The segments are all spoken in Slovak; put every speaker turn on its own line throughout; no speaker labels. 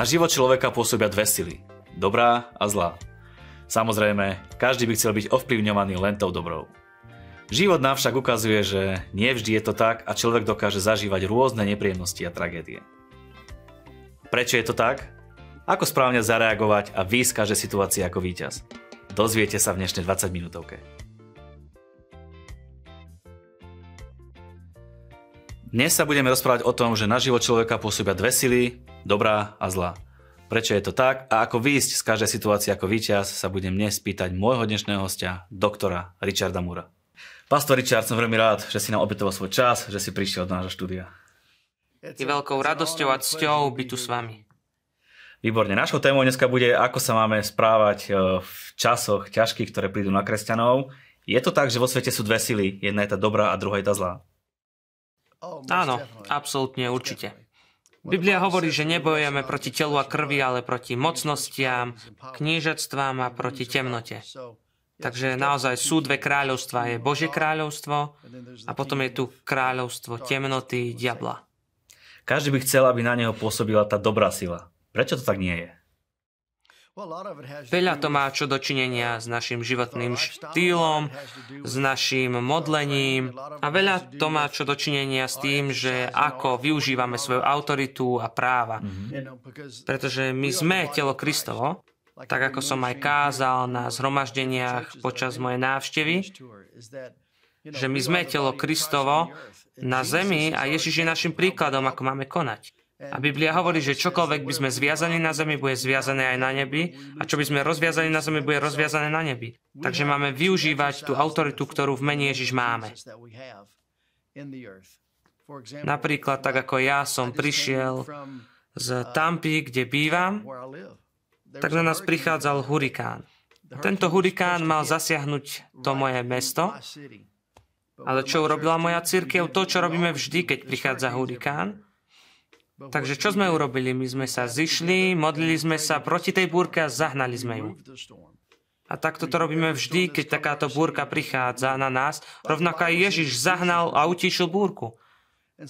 Na život človeka pôsobia dve sily. Dobrá a zlá. Samozrejme, každý by chcel byť ovplyvňovaný len tou dobrou. Život nám však ukazuje, že nie vždy je to tak a človek dokáže zažívať rôzne nepríjemnosti a tragédie. Prečo je to tak? Ako správne zareagovať a výjsť každej situácii ako víťaz? Dozviete sa v dnešnej 20 minútovke. Dnes sa budeme rozprávať o tom, že na život človeka pôsobia dve sily, dobrá a zlá. Prečo je to tak a ako výjsť z každej situácie ako víťaz sa budem dnes spýtať môjho dnešného hostia, doktora Richarda Mura. Pastor Richard, som veľmi rád, že si nám obetoval svoj čas, že si prišiel do nášho štúdia.
Je veľkou radosťou a cťou byť tu s vami.
Výborne. Našou témou dneska bude, ako sa máme správať e, v časoch ťažkých, ktoré prídu na kresťanov. Je to tak, že vo svete sú dve sily. Jedna je tá dobrá a druhá je tá zlá.
Áno, absolútne určite. Biblia hovorí, že nebojujeme proti telu a krvi, ale proti mocnostiam, knížectvám a proti temnote. Takže naozaj sú dve kráľovstva. Je Božie kráľovstvo a potom je tu kráľovstvo temnoty diabla.
Každý by chcel, aby na neho pôsobila tá dobrá sila. Prečo to tak nie je?
Veľa to má čo dočinenia s našim životným štýlom, s našim modlením. a veľa to má čo dočinenia s tým, že ako využívame svoju autoritu a práva. Pretože my sme telo Kristovo, tak ako som aj kázal na zhromaždeniach počas mojej návštevy, že my sme telo Kristovo na zemi a Ježiš je našim príkladom, ako máme konať. A Biblia hovorí, že čokoľvek by sme zviazali na zemi, bude zviazané aj na nebi a čo by sme rozviazali na zemi, bude rozviazané na nebi. Takže máme využívať tú autoritu, ktorú v mene Ježiš máme. Napríklad tak ako ja som prišiel z Tampy, kde bývam, tak na nás prichádzal hurikán. Tento hurikán mal zasiahnuť to moje mesto, ale čo urobila moja církev? To, čo robíme vždy, keď prichádza hurikán, Takže čo sme urobili? My sme sa zišli, modlili sme sa proti tej búrke a zahnali sme ju. A takto to robíme vždy, keď takáto búrka prichádza na nás. Rovnako aj Ježiš zahnal a utíšil búrku.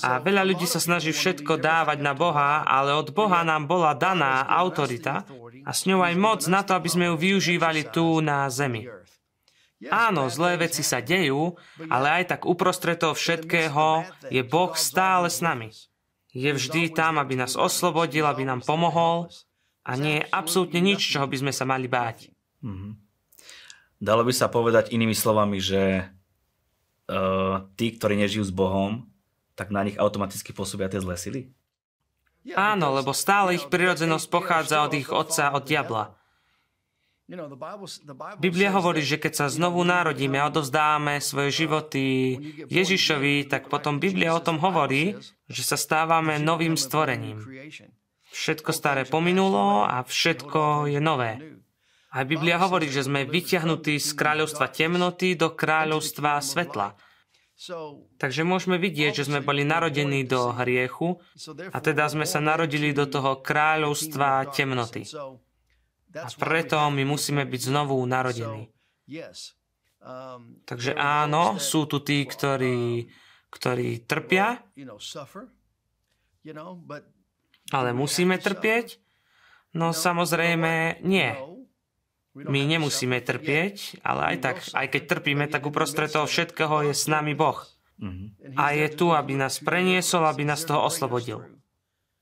A veľa ľudí sa snaží všetko dávať na Boha, ale od Boha nám bola daná autorita a s ňou aj moc na to, aby sme ju využívali tu na zemi. Áno, zlé veci sa dejú, ale aj tak uprostred toho všetkého je Boh stále s nami je vždy tam, aby nás oslobodil, aby nám pomohol a nie je absolútne nič, čoho by sme sa mali báť. Mm-hmm.
Dalo by sa povedať inými slovami, že uh, tí, ktorí nežijú s Bohom, tak na nich automaticky pôsobia tie zlé sily?
Áno, lebo stále ich prirodzenosť pochádza od ich otca, od diabla. Biblia hovorí, že keď sa znovu narodíme a odovzdáme svoje životy Ježišovi, tak potom Biblia o tom hovorí, že sa stávame novým stvorením. Všetko staré pominulo a všetko je nové. A Biblia hovorí, že sme vyťahnutí z kráľovstva temnoty do kráľovstva svetla. Takže môžeme vidieť, že sme boli narodení do hriechu a teda sme sa narodili do toho kráľovstva temnoty. A preto my musíme byť znovu narodení. Um, Takže áno, sú tu tí, ktorí, ktorí trpia, ale musíme trpieť? No samozrejme nie. My nemusíme trpieť, ale aj tak, aj keď trpíme, tak uprostred toho všetkého je s nami Boh. A je tu, aby nás preniesol, aby nás toho oslobodil.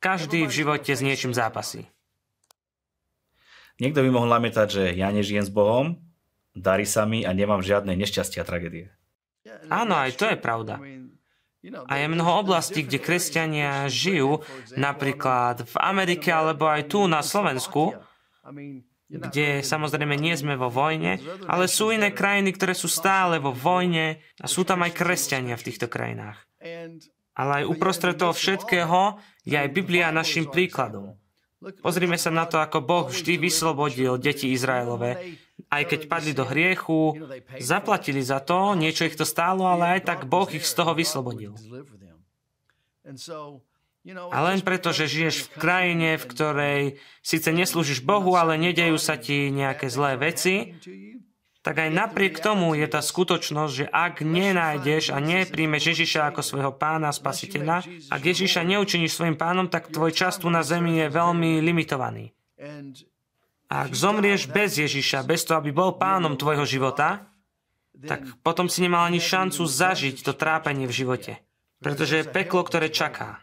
Každý v živote s niečím zápasí.
Niekto by mohol namietať, že ja nežijem s Bohom, darí sa mi a nemám žiadne nešťastie a tragédie.
Áno, aj to je pravda. A je mnoho oblastí, kde kresťania žijú, napríklad v Amerike alebo aj tu na Slovensku, kde samozrejme nie sme vo vojne, ale sú iné krajiny, ktoré sú stále vo vojne a sú tam aj kresťania v týchto krajinách. Ale aj uprostred toho všetkého je aj Biblia našim príkladom. Pozrime sa na to, ako Boh vždy vyslobodil deti Izraelové. Aj keď padli do hriechu, zaplatili za to, niečo ich to stálo, ale aj tak Boh ich z toho vyslobodil. A len preto, že žiješ v krajine, v ktorej síce neslúžiš Bohu, ale nedejú sa ti nejaké zlé veci, tak aj napriek tomu je tá skutočnosť, že ak nenájdeš a nepríjmeš Ježiša ako svojho pána, spasiteľa, ak Ježiša neučiníš svojim pánom, tak tvoj čas tu na zemi je veľmi limitovaný. A ak zomrieš bez Ježiša, bez toho, aby bol pánom tvojho života, tak potom si nemal ani šancu zažiť to trápenie v živote. Pretože je peklo, ktoré čaká.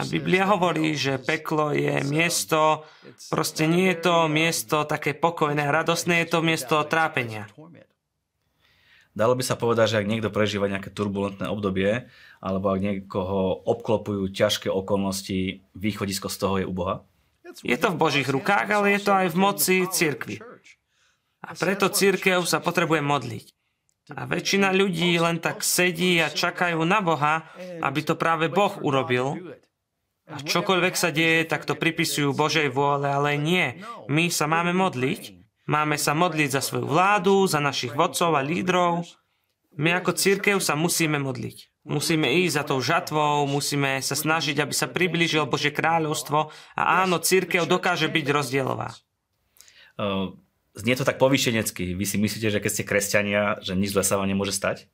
A Biblia hovorí, že peklo je miesto, proste nie je to miesto také pokojné, radosné, je to miesto trápenia.
Dalo by sa povedať, že ak niekto prežíva nejaké turbulentné obdobie, alebo ak niekoho obklopujú ťažké okolnosti, východisko z toho je u Boha?
Je to v Božích rukách, ale je to aj v moci cirkvi. A preto církev sa potrebuje modliť. A väčšina ľudí len tak sedí a čakajú na Boha, aby to práve Boh urobil. A čokoľvek sa deje, tak to pripisujú Božej vôle, ale nie. My sa máme modliť. Máme sa modliť za svoju vládu, za našich vodcov a lídrov. My ako církev sa musíme modliť. Musíme ísť za tou žatvou, musíme sa snažiť, aby sa priblížil Bože kráľovstvo a áno, církev dokáže byť rozdielová.
Uh Znie to tak povyšenecky. Vy si myslíte, že keď ste kresťania, že nič zle sa vám nemôže stať?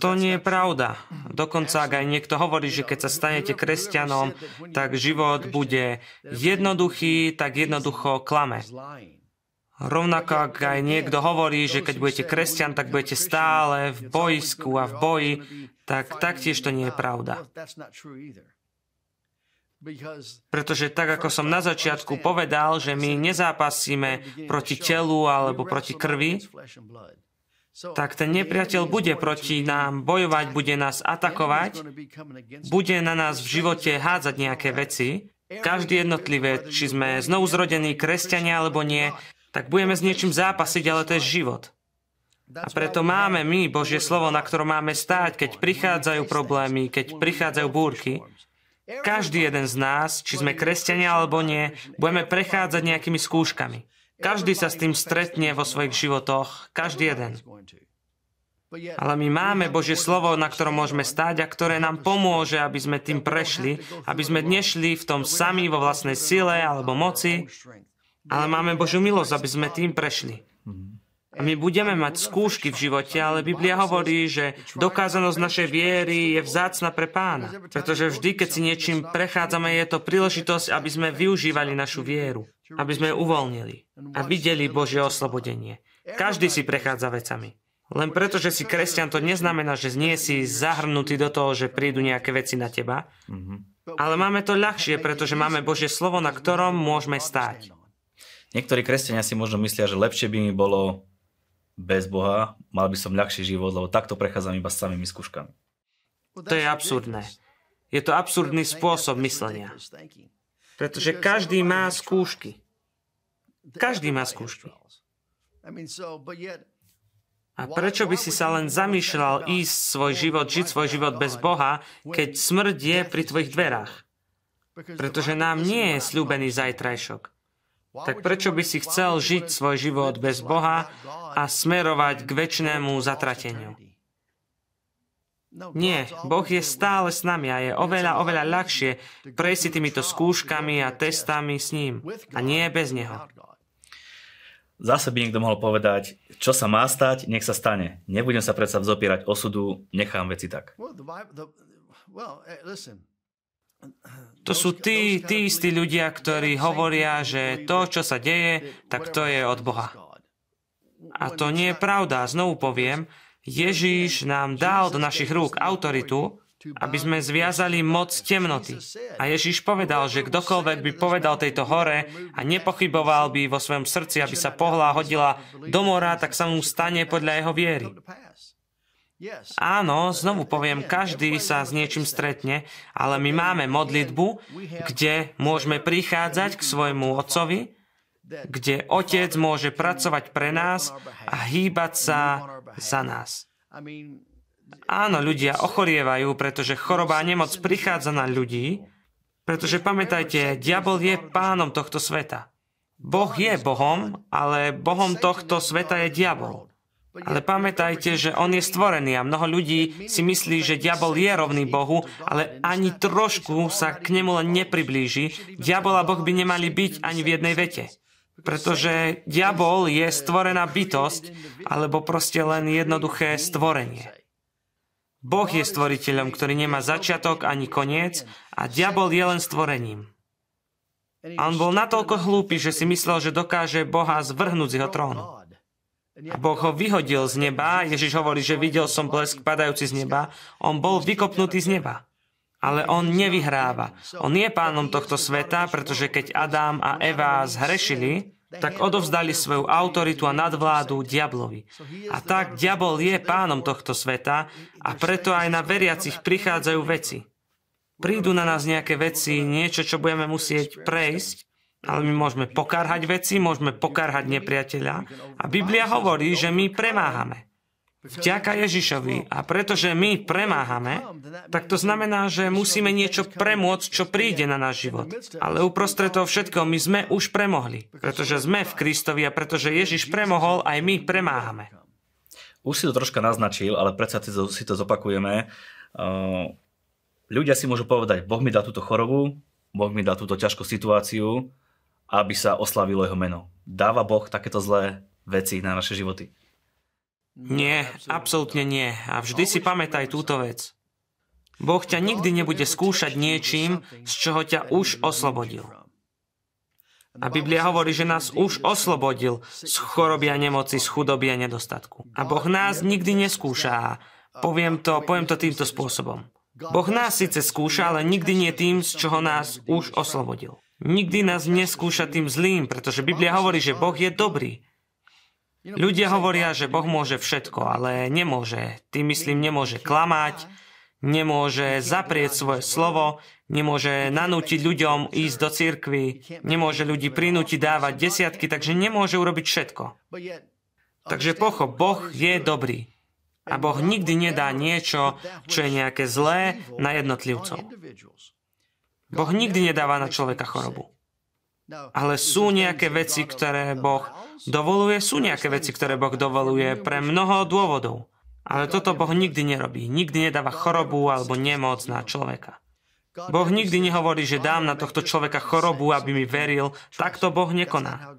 To nie je pravda. Dokonca, ak aj niekto hovorí, že keď sa stanete kresťanom, tak život bude jednoduchý, tak jednoducho klame. Rovnako, ak aj niekto hovorí, že keď budete kresťan, tak budete stále v bojsku a v boji, tak taktiež to nie je pravda. Pretože tak, ako som na začiatku povedal, že my nezápasíme proti telu alebo proti krvi, tak ten nepriateľ bude proti nám bojovať, bude nás atakovať, bude na nás v živote hádzať nejaké veci. Každý jednotlivé, či sme znovu zrodení kresťania alebo nie, tak budeme s niečím zápasiť, ale to je život. A preto máme my Božie slovo, na ktorom máme stáť, keď prichádzajú problémy, keď prichádzajú búrky. Každý jeden z nás, či sme kresťania alebo nie, budeme prechádzať nejakými skúškami. Každý sa s tým stretne vo svojich životoch, každý jeden. Ale my máme Božie slovo, na ktorom môžeme stáť a ktoré nám pomôže, aby sme tým prešli, aby sme nešli v tom sami vo vlastnej sile alebo moci, ale máme Božiu milosť, aby sme tým prešli. A my budeme mať skúšky v živote, ale Biblia hovorí, že dokázanosť našej viery je vzácna pre pána. Pretože vždy, keď si niečím prechádzame, je to príležitosť, aby sme využívali našu vieru. Aby sme ju uvoľnili. A videli Božie oslobodenie. Každý si prechádza vecami. Len preto, že si kresťan, to neznamená, že nie si zahrnutý do toho, že prídu nejaké veci na teba. Ale máme to ľahšie, pretože máme Božie slovo, na ktorom môžeme stáť.
Niektorí kresťania si možno myslia, že lepšie by mi bolo bez Boha, mal by som ľahší život, lebo takto prechádzam iba s samými skúškami.
To je absurdné. Je to absurdný spôsob myslenia. Pretože každý má skúšky. Každý má skúšky. A prečo by si sa len zamýšľal ísť svoj život, žiť svoj život bez Boha, keď smrť je pri tvojich dverách? Pretože nám nie je slúbený zajtrajšok. Tak prečo by si chcel žiť svoj život bez Boha a smerovať k väčšnému zatrateniu? Nie, Boh je stále s nami a je oveľa, oveľa ľahšie prejsť si týmito skúškami a testami s ním a nie bez Neho.
Zase by niekto mohol povedať, čo sa má stať, nech sa stane. Nebudem sa predsa vzopierať osudu, nechám veci tak.
To sú tí, tí istí ľudia, ktorí hovoria, že to, čo sa deje, tak to je od Boha. A to nie je pravda. Znovu poviem, Ježíš nám dal do našich rúk autoritu, aby sme zviazali moc temnoty. A Ježíš povedal, že kdokoľvek by povedal tejto hore a nepochyboval by vo svojom srdci, aby sa pohla hodila do mora, tak sa mu stane podľa jeho viery. Áno, znovu poviem, každý sa s niečím stretne, ale my máme modlitbu, kde môžeme prichádzať k svojmu otcovi, kde otec môže pracovať pre nás a hýbať sa za nás. Áno, ľudia ochorievajú, pretože choroba a nemoc prichádza na ľudí, pretože pamätajte, diabol je pánom tohto sveta. Boh je Bohom, ale Bohom tohto sveta je diabol. Ale pamätajte, že on je stvorený a mnoho ľudí si myslí, že diabol je rovný Bohu, ale ani trošku sa k nemu len nepriblíži. Diabol a Boh by nemali byť ani v jednej vete. Pretože diabol je stvorená bytosť, alebo proste len jednoduché stvorenie. Boh je stvoriteľom, ktorý nemá začiatok ani koniec a diabol je len stvorením. A on bol natoľko hlúpy, že si myslel, že dokáže Boha zvrhnúť z jeho trónu. Boh ho vyhodil z neba, Ježiš hovorí, že videl som blesk padajúci z neba, on bol vykopnutý z neba. Ale on nevyhráva. On je pánom tohto sveta, pretože keď Adam a Eva zhrešili, tak odovzdali svoju autoritu a nadvládu diablovi. A tak diabol je pánom tohto sveta a preto aj na veriacich prichádzajú veci. Prídu na nás nejaké veci, niečo, čo budeme musieť prejsť, ale my môžeme pokárhať veci, môžeme pokárhať nepriateľa. A Biblia hovorí, že my premáhame. Vďaka Ježišovi. A pretože my premáhame, tak to znamená, že musíme niečo premôcť, čo príde na náš život. Ale uprostred toho všetkého my sme už premohli. Pretože sme v Kristovi a pretože Ježiš premohol, aj my premáhame.
Už si to troška naznačil, ale predsa si to zopakujeme. Ľudia si môžu povedať, Boh mi dá túto chorobu, Boh mi dá túto ťažkú situáciu, aby sa oslavilo jeho meno. Dáva Boh takéto zlé veci na naše životy?
Nie, absolútne nie. A vždy si pamätaj túto vec. Boh ťa nikdy nebude skúšať niečím, z čoho ťa už oslobodil. A Biblia hovorí, že nás už oslobodil z choroby a nemoci, z chudoby a nedostatku. A Boh nás nikdy neskúša. Poviem to, poviem to týmto spôsobom. Boh nás síce skúša, ale nikdy nie tým, z čoho nás už oslobodil. Nikdy nás neskúša tým zlým, pretože Biblia hovorí, že Boh je dobrý. Ľudia hovoria, že Boh môže všetko, ale nemôže. Tým myslím, nemôže klamať, nemôže zaprieť svoje slovo, nemôže nanútiť ľuďom ísť do cirkvy, nemôže ľudí prinútiť dávať desiatky, takže nemôže urobiť všetko. Takže pochop, Boh je dobrý. A Boh nikdy nedá niečo, čo je nejaké zlé na jednotlivcov. Boh nikdy nedáva na človeka chorobu. Ale sú nejaké veci, ktoré Boh dovoluje, sú nejaké veci, ktoré Boh dovoluje pre mnoho dôvodov. Ale toto Boh nikdy nerobí. Nikdy nedáva chorobu alebo nemoc na človeka. Boh nikdy nehovorí, že dám na tohto človeka chorobu, aby mi veril. Takto Boh nekoná.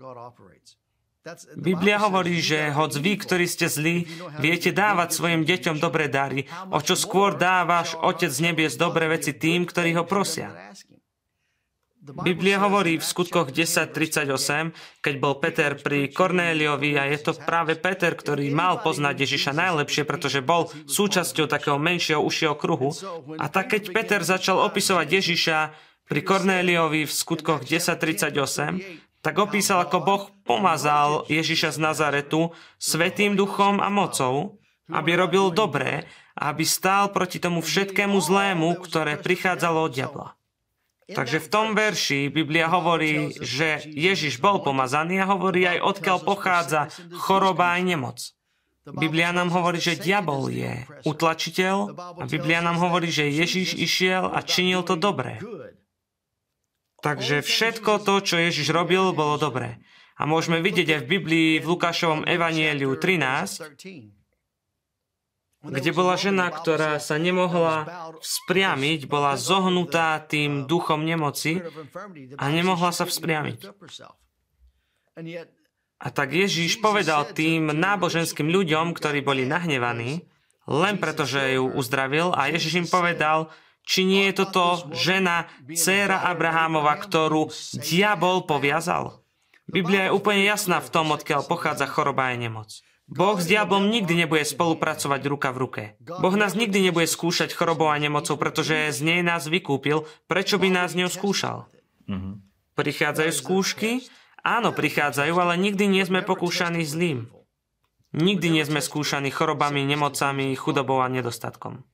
Biblia hovorí, že hoď vy, ktorí ste zlí, viete dávať svojim deťom dobré dary, o čo skôr dávaš Otec z nebies dobré veci tým, ktorí ho prosia. Biblia hovorí v skutkoch 10.38, keď bol Peter pri Kornéliovi a je to práve Peter, ktorý mal poznať Ježiša najlepšie, pretože bol súčasťou takého menšieho užšieho kruhu. A tak keď Peter začal opisovať Ježiša pri Kornéliovi v skutkoch 10.38, tak opísal, ako Boh pomazal Ježiša z Nazaretu svetým duchom a mocou, aby robil dobré a aby stál proti tomu všetkému zlému, ktoré prichádzalo od diabla. Takže v tom verši Biblia hovorí, že Ježiš bol pomazaný a hovorí aj odkiaľ pochádza choroba aj nemoc. Biblia nám hovorí, že diabol je utlačiteľ a Biblia nám hovorí, že Ježiš išiel a činil to dobré. Takže všetko to, čo Ježiš robil, bolo dobré. A môžeme vidieť aj v Biblii v Lukášovom evanieliu 13, kde bola žena, ktorá sa nemohla vzpriamiť, bola zohnutá tým duchom nemoci a nemohla sa vzpriamiť. A tak Ježíš povedal tým náboženským ľuďom, ktorí boli nahnevaní, len preto, že ju uzdravil a Ježíš im povedal, či nie je toto žena, dcéra Abrahámova, ktorú diabol poviazal. Biblia je úplne jasná v tom, odkiaľ pochádza choroba a nemoc. Boh s diablom nikdy nebude spolupracovať ruka v ruke. Boh nás nikdy nebude skúšať chorobou a nemocou, pretože z nej nás vykúpil. Prečo by nás ňou skúšal? Mhm. Prichádzajú skúšky? Áno, prichádzajú, ale nikdy nie sme pokúšaní zlým. Nikdy nie sme skúšaní chorobami, nemocami, chudobou a nedostatkom.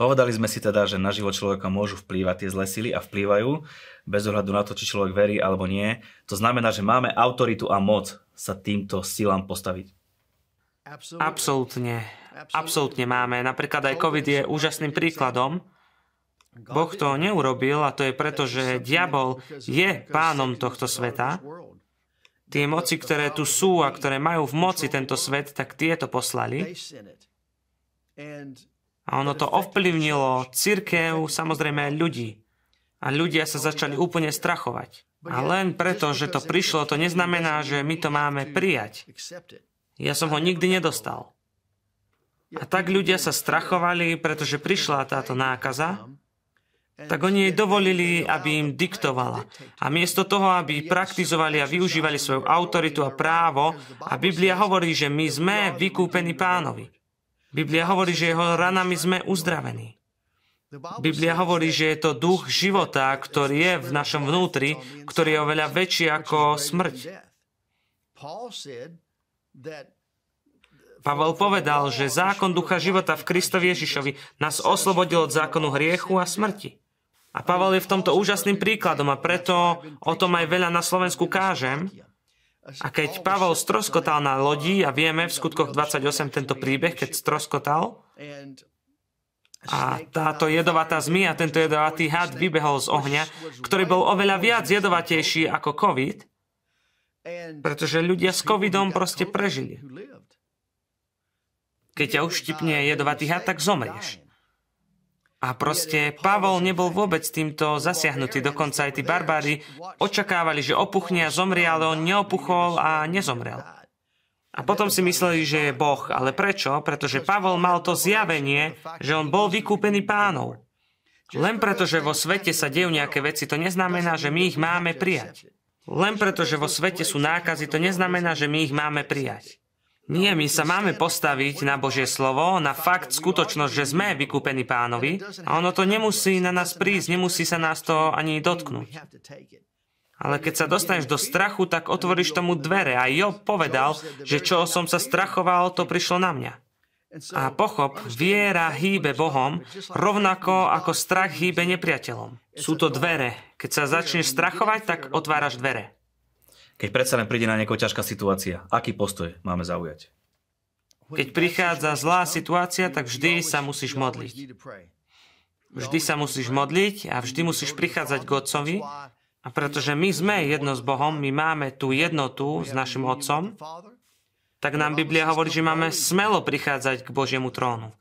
Povedali sme si teda, že na život človeka môžu vplývať tie zlé sily a vplývajú, bez ohľadu na to, či človek verí alebo nie. To znamená, že máme autoritu a moc sa týmto silám postaviť.
Absolútne. Absolútne máme. Napríklad aj COVID je úžasným príkladom. Boh to neurobil a to je preto, že diabol je pánom tohto sveta. Tie moci, ktoré tu sú a ktoré majú v moci tento svet, tak tie to poslali. A ono to ovplyvnilo církev, samozrejme ľudí. A ľudia sa začali úplne strachovať. A len preto, že to prišlo, to neznamená, že my to máme prijať. Ja som ho nikdy nedostal. A tak ľudia sa strachovali, pretože prišla táto nákaza, tak oni jej dovolili, aby im diktovala. A miesto toho, aby praktizovali a využívali svoju autoritu a právo, a Biblia hovorí, že my sme vykúpení pánovi. Biblia hovorí, že jeho ranami sme uzdravení. Biblia hovorí, že je to duch života, ktorý je v našom vnútri, ktorý je oveľa väčší ako smrť. Pavel povedal, že zákon ducha života v Kristovi Ježišovi nás oslobodil od zákonu hriechu a smrti. A Pavel je v tomto úžasným príkladom a preto o tom aj veľa na Slovensku kážem. A keď Pavel stroskotal na lodi, a vieme v skutkoch 28 tento príbeh, keď stroskotal, a táto jedovatá zmia, tento jedovatý had vybehol z ohňa, ktorý bol oveľa viac jedovatejší ako COVID, pretože ľudia s covidom proste prežili. Keď ťa uštipne jedovatý had, tak zomrieš. A proste Pavol nebol vôbec týmto zasiahnutý. Dokonca aj tí barbári očakávali, že opuchne a zomrie, ale on neopuchol a nezomrel. A potom si mysleli, že je Boh. Ale prečo? Pretože Pavol mal to zjavenie, že on bol vykúpený pánov. Len preto, že vo svete sa dejú nejaké veci, to neznamená, že my ich máme prijať. Len preto, že vo svete sú nákazy, to neznamená, že my ich máme prijať. Nie, my sa máme postaviť na Božie slovo, na fakt, skutočnosť, že sme vykúpení pánovi a ono to nemusí na nás prísť, nemusí sa nás to ani dotknúť. Ale keď sa dostaneš do strachu, tak otvoríš tomu dvere. A Job povedal, že čo som sa strachoval, to prišlo na mňa. A pochop, viera hýbe Bohom, rovnako ako strach hýbe nepriateľom. Sú to dvere. Keď sa začneš strachovať, tak otváraš dvere.
Keď predsa len príde na niekoho ťažká situácia, aký postoj máme zaujať?
Keď prichádza zlá situácia, tak vždy sa musíš modliť. Vždy sa musíš modliť a vždy musíš prichádzať k Otcovi. A pretože my sme jedno s Bohom, my máme tú jednotu s našim Otcom, tak nám Biblia hovorí, že máme smelo prichádzať k Božiemu trónu.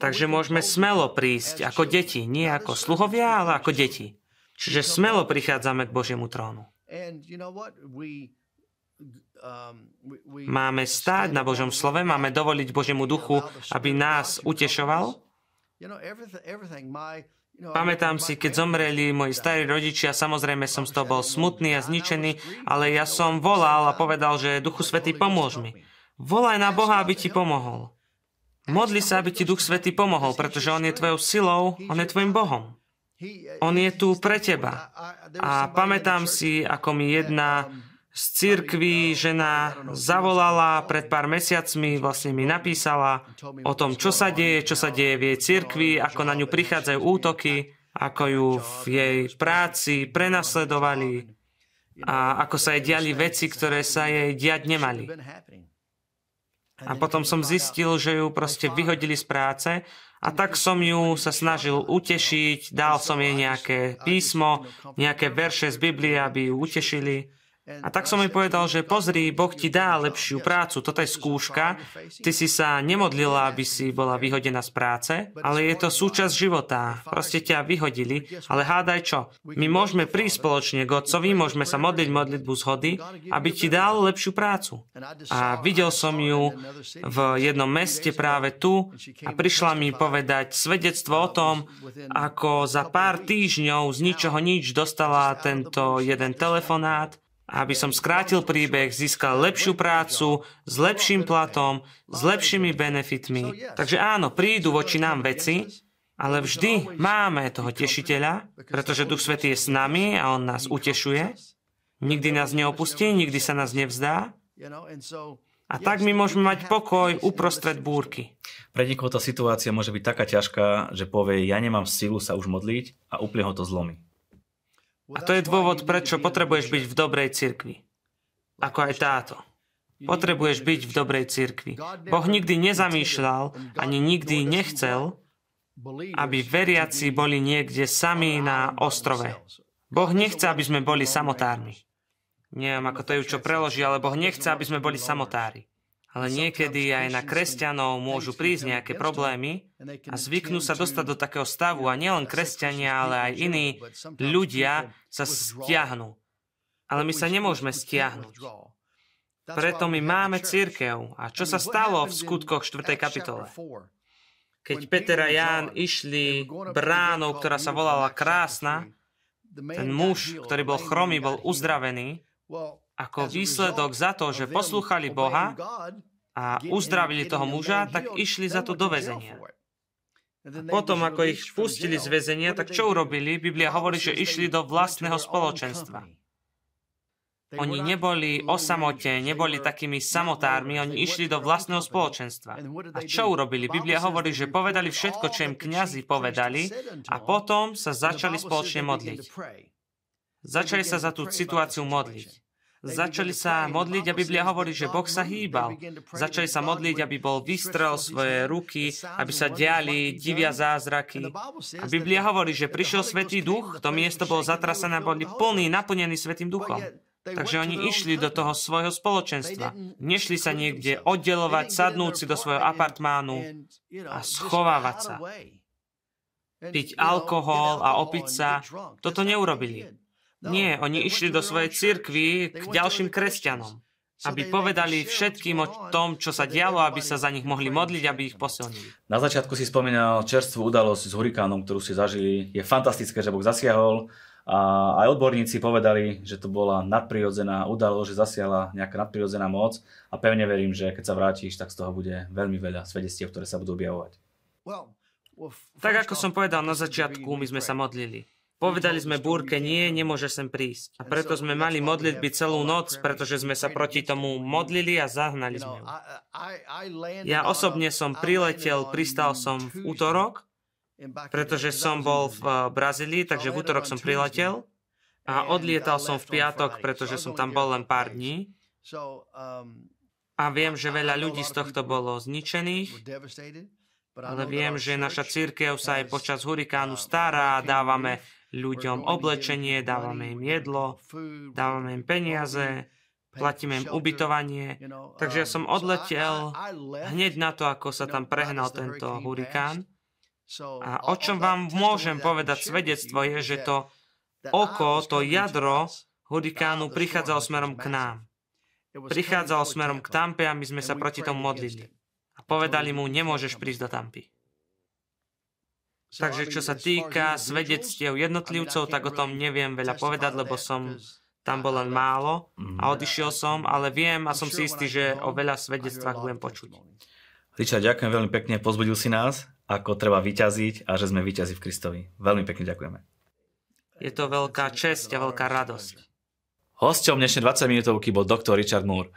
Takže môžeme smelo prísť ako deti, nie ako sluhovia, ale ako deti. Čiže smelo prichádzame k Božiemu trónu. Um, máme stáť na Božom slove, máme dovoliť Božiemu duchu, aby nás utešoval. Pamätám si, keď zomreli moji starí rodičia, samozrejme som z toho bol smutný a zničený, ale ja som volal a povedal, že Duchu Svetý, pomôž mi. Volaj na Boha, aby ti pomohol. Modli sa, aby ti Duch Svetý pomohol, pretože On je tvojou silou, On je tvojim Bohom. On je tu pre teba. A pamätám si, ako mi jedna z cirkví žena zavolala pred pár mesiacmi, vlastne mi napísala o tom, čo sa deje, čo sa deje v jej cirkvi, ako na ňu prichádzajú útoky, ako ju v jej práci prenasledovali a ako sa jej diali veci, ktoré sa jej diať nemali. A potom som zistil, že ju proste vyhodili z práce a tak som ju sa snažil utešiť, dal som jej nejaké písmo, nejaké verše z Biblie, aby ju utešili. A tak som jej povedal, že pozri, Boh ti dá lepšiu prácu, toto je skúška, ty si sa nemodlila, aby si bola vyhodená z práce, ale je to súčasť života, proste ťa vyhodili, ale hádaj čo, my môžeme prísť spoločne k Otcovi, môžeme sa modliť modlitbu zhody, aby ti dal lepšiu prácu. A videl som ju v jednom meste práve tu a prišla mi povedať svedectvo o tom, ako za pár týždňov z ničoho nič dostala tento jeden telefonát, aby som skrátil príbeh, získal lepšiu prácu, s lepším platom, s lepšími benefitmi. Takže áno, prídu voči nám veci, ale vždy máme toho tešiteľa, pretože Duch Svetý je s nami a On nás utešuje. Nikdy nás neopustí, nikdy sa nás nevzdá. A tak my môžeme mať pokoj uprostred búrky.
Pre niekoho tá situácia môže byť taká ťažká, že povie, ja nemám silu sa už modliť a úplne ho to zlomí.
A to je dôvod, prečo potrebuješ byť v dobrej cirkvi. Ako aj táto. Potrebuješ byť v dobrej cirkvi. Boh nikdy nezamýšľal, ani nikdy nechcel, aby veriaci boli niekde sami na ostrove. Boh nechce, aby sme boli samotárni. Neviem, ako to je čo preloží, ale Boh nechce, aby sme boli samotári. Ale niekedy aj na kresťanov môžu prísť nejaké problémy a zvyknú sa dostať do takého stavu a nielen kresťania, ale aj iní ľudia sa stiahnu. Ale my sa nemôžeme stiahnuť. Preto my máme církev. A čo sa stalo v skutkoch 4. kapitole? Keď Peter a Ján išli bránou, ktorá sa volala Krásna, ten muž, ktorý bol chromý, bol uzdravený ako výsledok za to, že poslúchali Boha a uzdravili toho muža, tak išli za to do väzenia. Potom, ako ich pustili z väzenia, tak čo urobili? Biblia hovorí, že išli do vlastného spoločenstva. Oni neboli o samote, neboli takými samotármi, oni išli do vlastného spoločenstva. A čo urobili? Biblia hovorí, že povedali všetko, čo im kňazi povedali a potom sa začali spoločne modliť. Začali sa za tú situáciu modliť. Začali sa modliť a Biblia hovorí, že Boh sa hýbal. Začali sa modliť, aby bol vystrel svoje ruky, aby sa diali divia zázraky. A Biblia hovorí, že prišiel Svetý duch, to miesto bolo zatrasené, boli plný, naplnený Svetým duchom. Takže oni išli do toho svojho spoločenstva. Nešli sa niekde oddelovať, sadnúť si do svojho apartmánu a schovávať sa. Piť alkohol a opiť sa, toto neurobili. Nie, oni išli do svojej cirkvi k ďalším kresťanom, aby povedali všetkým o tom, čo sa dialo, aby sa za nich mohli modliť, aby ich posilnili.
Na začiatku si spomínal čerstvú udalosť s hurikánom, ktorú si zažili. Je fantastické, že Boh zasiahol a aj odborníci povedali, že to bola nadprirodzená udalosť, že zasiahla nejaká nadprirodzená moc a pevne verím, že keď sa vrátiš, tak z toho bude veľmi veľa svedectiev, ktoré sa budú objavovať.
Tak ako som povedal na začiatku, my sme sa modlili. Povedali sme búrke, nie, nemôže sem prísť. A preto sme mali modlitby celú noc, pretože sme sa proti tomu modlili a zahnali sme ju. Ja osobne som priletel, pristal som v útorok, pretože som bol v eh, Brazílii, takže v útorok som priletel a odlietal som v piatok, pretože som tam bol len pár dní. A viem, že veľa ľudí z tohto bolo zničených, ale viem, že naša církev sa aj počas hurikánu stará a dávame ľuďom oblečenie, dávame im jedlo, dávame im peniaze, platíme im ubytovanie. Takže ja som odletel hneď na to, ako sa tam prehnal tento hurikán. A o čom vám môžem povedať svedectvo je, že to oko, to jadro hurikánu prichádzalo smerom k nám. Prichádzalo smerom k Tampe a my sme sa proti tomu modlili. A povedali mu, nemôžeš prísť do Tampy. Takže čo sa týka svedectiev jednotlivcov, tak o tom neviem veľa povedať, lebo som tam bol len málo a odišiel som, ale viem a som si istý, že o veľa svedectvách budem počuť.
Richard, ďakujem veľmi pekne, pozbudil si nás, ako treba vyťaziť a že sme vyťazí v Kristovi. Veľmi pekne ďakujeme.
Je to veľká česť a veľká radosť.
Hosťom dnešnej 20 minútovky bol doktor Richard Moore.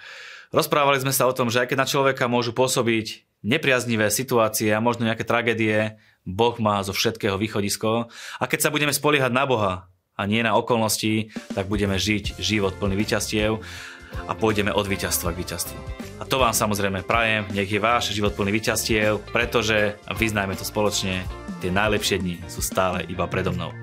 Rozprávali sme sa o tom, že aj keď na človeka môžu pôsobiť nepriaznivé situácie a možno nejaké tragédie, Boh má zo všetkého východisko a keď sa budeme spoliehať na Boha a nie na okolnosti, tak budeme žiť život plný výťastiev a pôjdeme od víťazstva k víťazstvu. A to vám samozrejme prajem, nech je váš život plný víťastiev, pretože, a vyznajme to spoločne, tie najlepšie dni sú stále iba predo mnou.